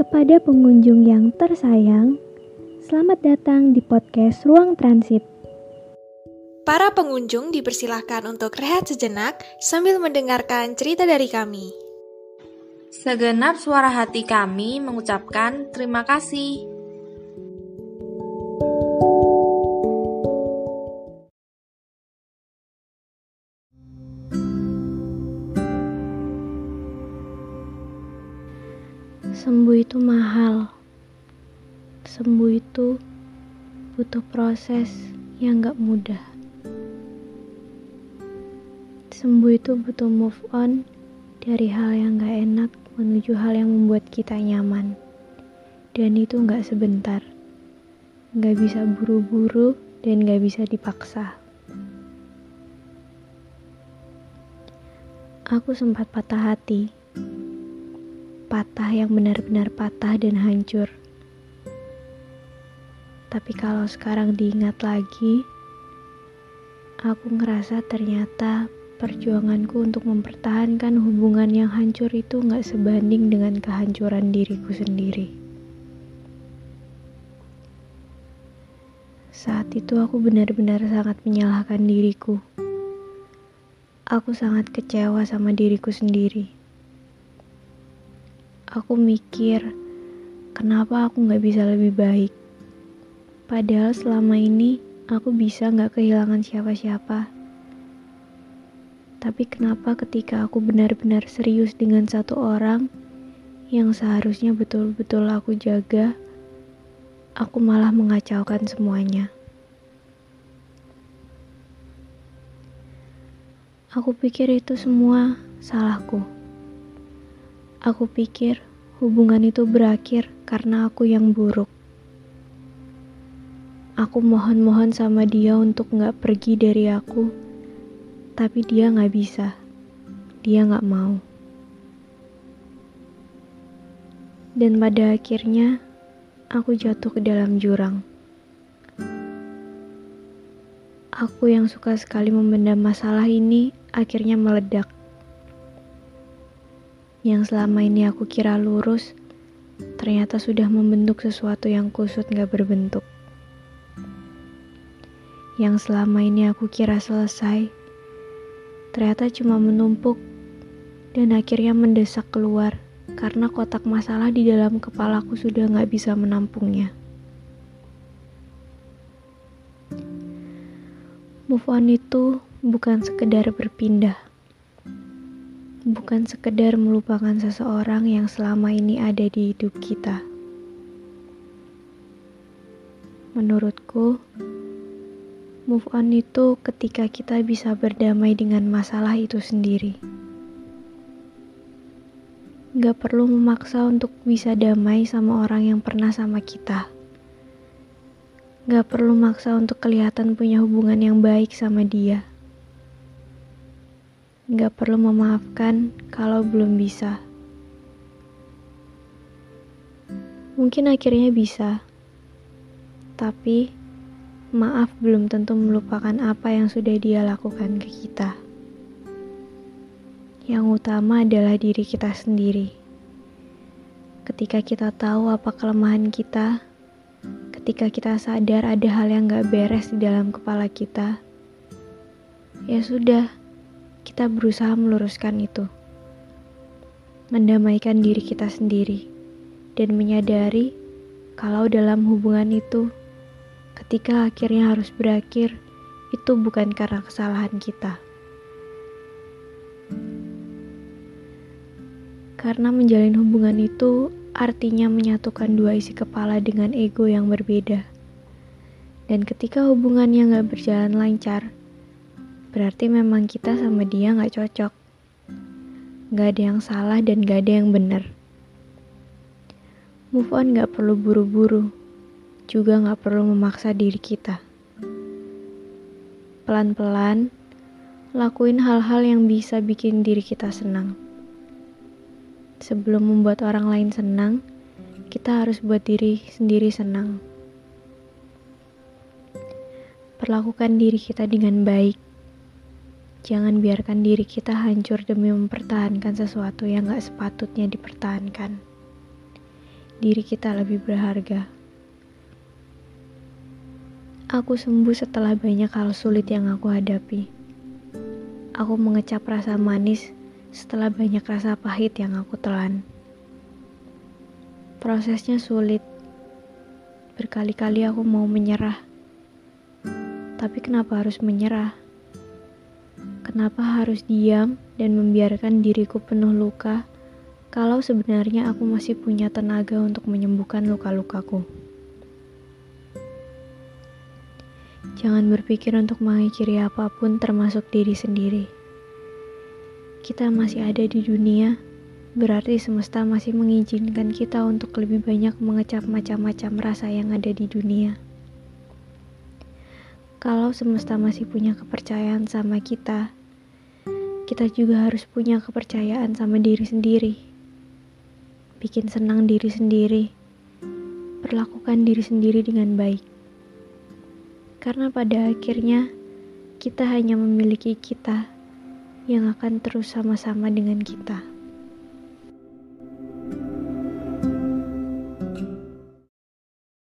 Kepada pengunjung yang tersayang, selamat datang di podcast Ruang Transit. Para pengunjung dipersilahkan untuk rehat sejenak sambil mendengarkan cerita dari kami. Segenap suara hati kami mengucapkan terima kasih. Sembuh itu mahal. Sembuh itu butuh proses yang gak mudah. Sembuh itu butuh move on dari hal yang gak enak menuju hal yang membuat kita nyaman. Dan itu gak sebentar. Gak bisa buru-buru dan gak bisa dipaksa. Aku sempat patah hati patah yang benar-benar patah dan hancur. Tapi kalau sekarang diingat lagi, aku ngerasa ternyata perjuanganku untuk mempertahankan hubungan yang hancur itu gak sebanding dengan kehancuran diriku sendiri. Saat itu aku benar-benar sangat menyalahkan diriku. Aku sangat kecewa sama diriku sendiri aku mikir, kenapa aku gak bisa lebih baik? Padahal selama ini aku bisa gak kehilangan siapa-siapa. Tapi kenapa ketika aku benar-benar serius dengan satu orang yang seharusnya betul-betul aku jaga, aku malah mengacaukan semuanya. Aku pikir itu semua salahku. Aku pikir hubungan itu berakhir karena aku yang buruk. Aku mohon-mohon sama dia untuk gak pergi dari aku, tapi dia gak bisa. Dia gak mau. Dan pada akhirnya, aku jatuh ke dalam jurang. Aku yang suka sekali memendam masalah ini akhirnya meledak yang selama ini aku kira lurus, ternyata sudah membentuk sesuatu yang kusut gak berbentuk. Yang selama ini aku kira selesai, ternyata cuma menumpuk dan akhirnya mendesak keluar karena kotak masalah di dalam kepalaku sudah gak bisa menampungnya. Move on itu bukan sekedar berpindah bukan sekedar melupakan seseorang yang selama ini ada di hidup kita. Menurutku, move on itu ketika kita bisa berdamai dengan masalah itu sendiri. Gak perlu memaksa untuk bisa damai sama orang yang pernah sama kita. Gak perlu maksa untuk kelihatan punya hubungan yang baik sama dia Gak perlu memaafkan kalau belum bisa. Mungkin akhirnya bisa, tapi maaf belum tentu melupakan apa yang sudah dia lakukan ke kita. Yang utama adalah diri kita sendiri. Ketika kita tahu apa kelemahan kita, ketika kita sadar ada hal yang gak beres di dalam kepala kita, ya sudah kita berusaha meluruskan itu, mendamaikan diri kita sendiri, dan menyadari kalau dalam hubungan itu, ketika akhirnya harus berakhir, itu bukan karena kesalahan kita. Karena menjalin hubungan itu artinya menyatukan dua isi kepala dengan ego yang berbeda. Dan ketika hubungannya gak berjalan lancar, berarti memang kita sama dia gak cocok. Gak ada yang salah dan gak ada yang benar. Move on gak perlu buru-buru, juga gak perlu memaksa diri kita. Pelan-pelan, lakuin hal-hal yang bisa bikin diri kita senang. Sebelum membuat orang lain senang, kita harus buat diri sendiri senang. Perlakukan diri kita dengan baik Jangan biarkan diri kita hancur demi mempertahankan sesuatu yang gak sepatutnya dipertahankan. diri kita lebih berharga. Aku sembuh setelah banyak hal sulit yang aku hadapi. Aku mengecap rasa manis setelah banyak rasa pahit yang aku telan. Prosesnya sulit. Berkali-kali aku mau menyerah. Tapi kenapa harus menyerah? Kenapa harus diam dan membiarkan diriku penuh luka kalau sebenarnya aku masih punya tenaga untuk menyembuhkan luka-lukaku? Jangan berpikir untuk mengakhiri apa pun termasuk diri sendiri. Kita masih ada di dunia Berarti semesta masih mengizinkan kita untuk lebih banyak mengecap macam-macam rasa yang ada di dunia. Kalau semesta masih punya kepercayaan sama kita, kita juga harus punya kepercayaan sama diri sendiri. Bikin senang diri sendiri, perlakukan diri sendiri dengan baik. Karena pada akhirnya, kita hanya memiliki kita yang akan terus sama-sama dengan kita.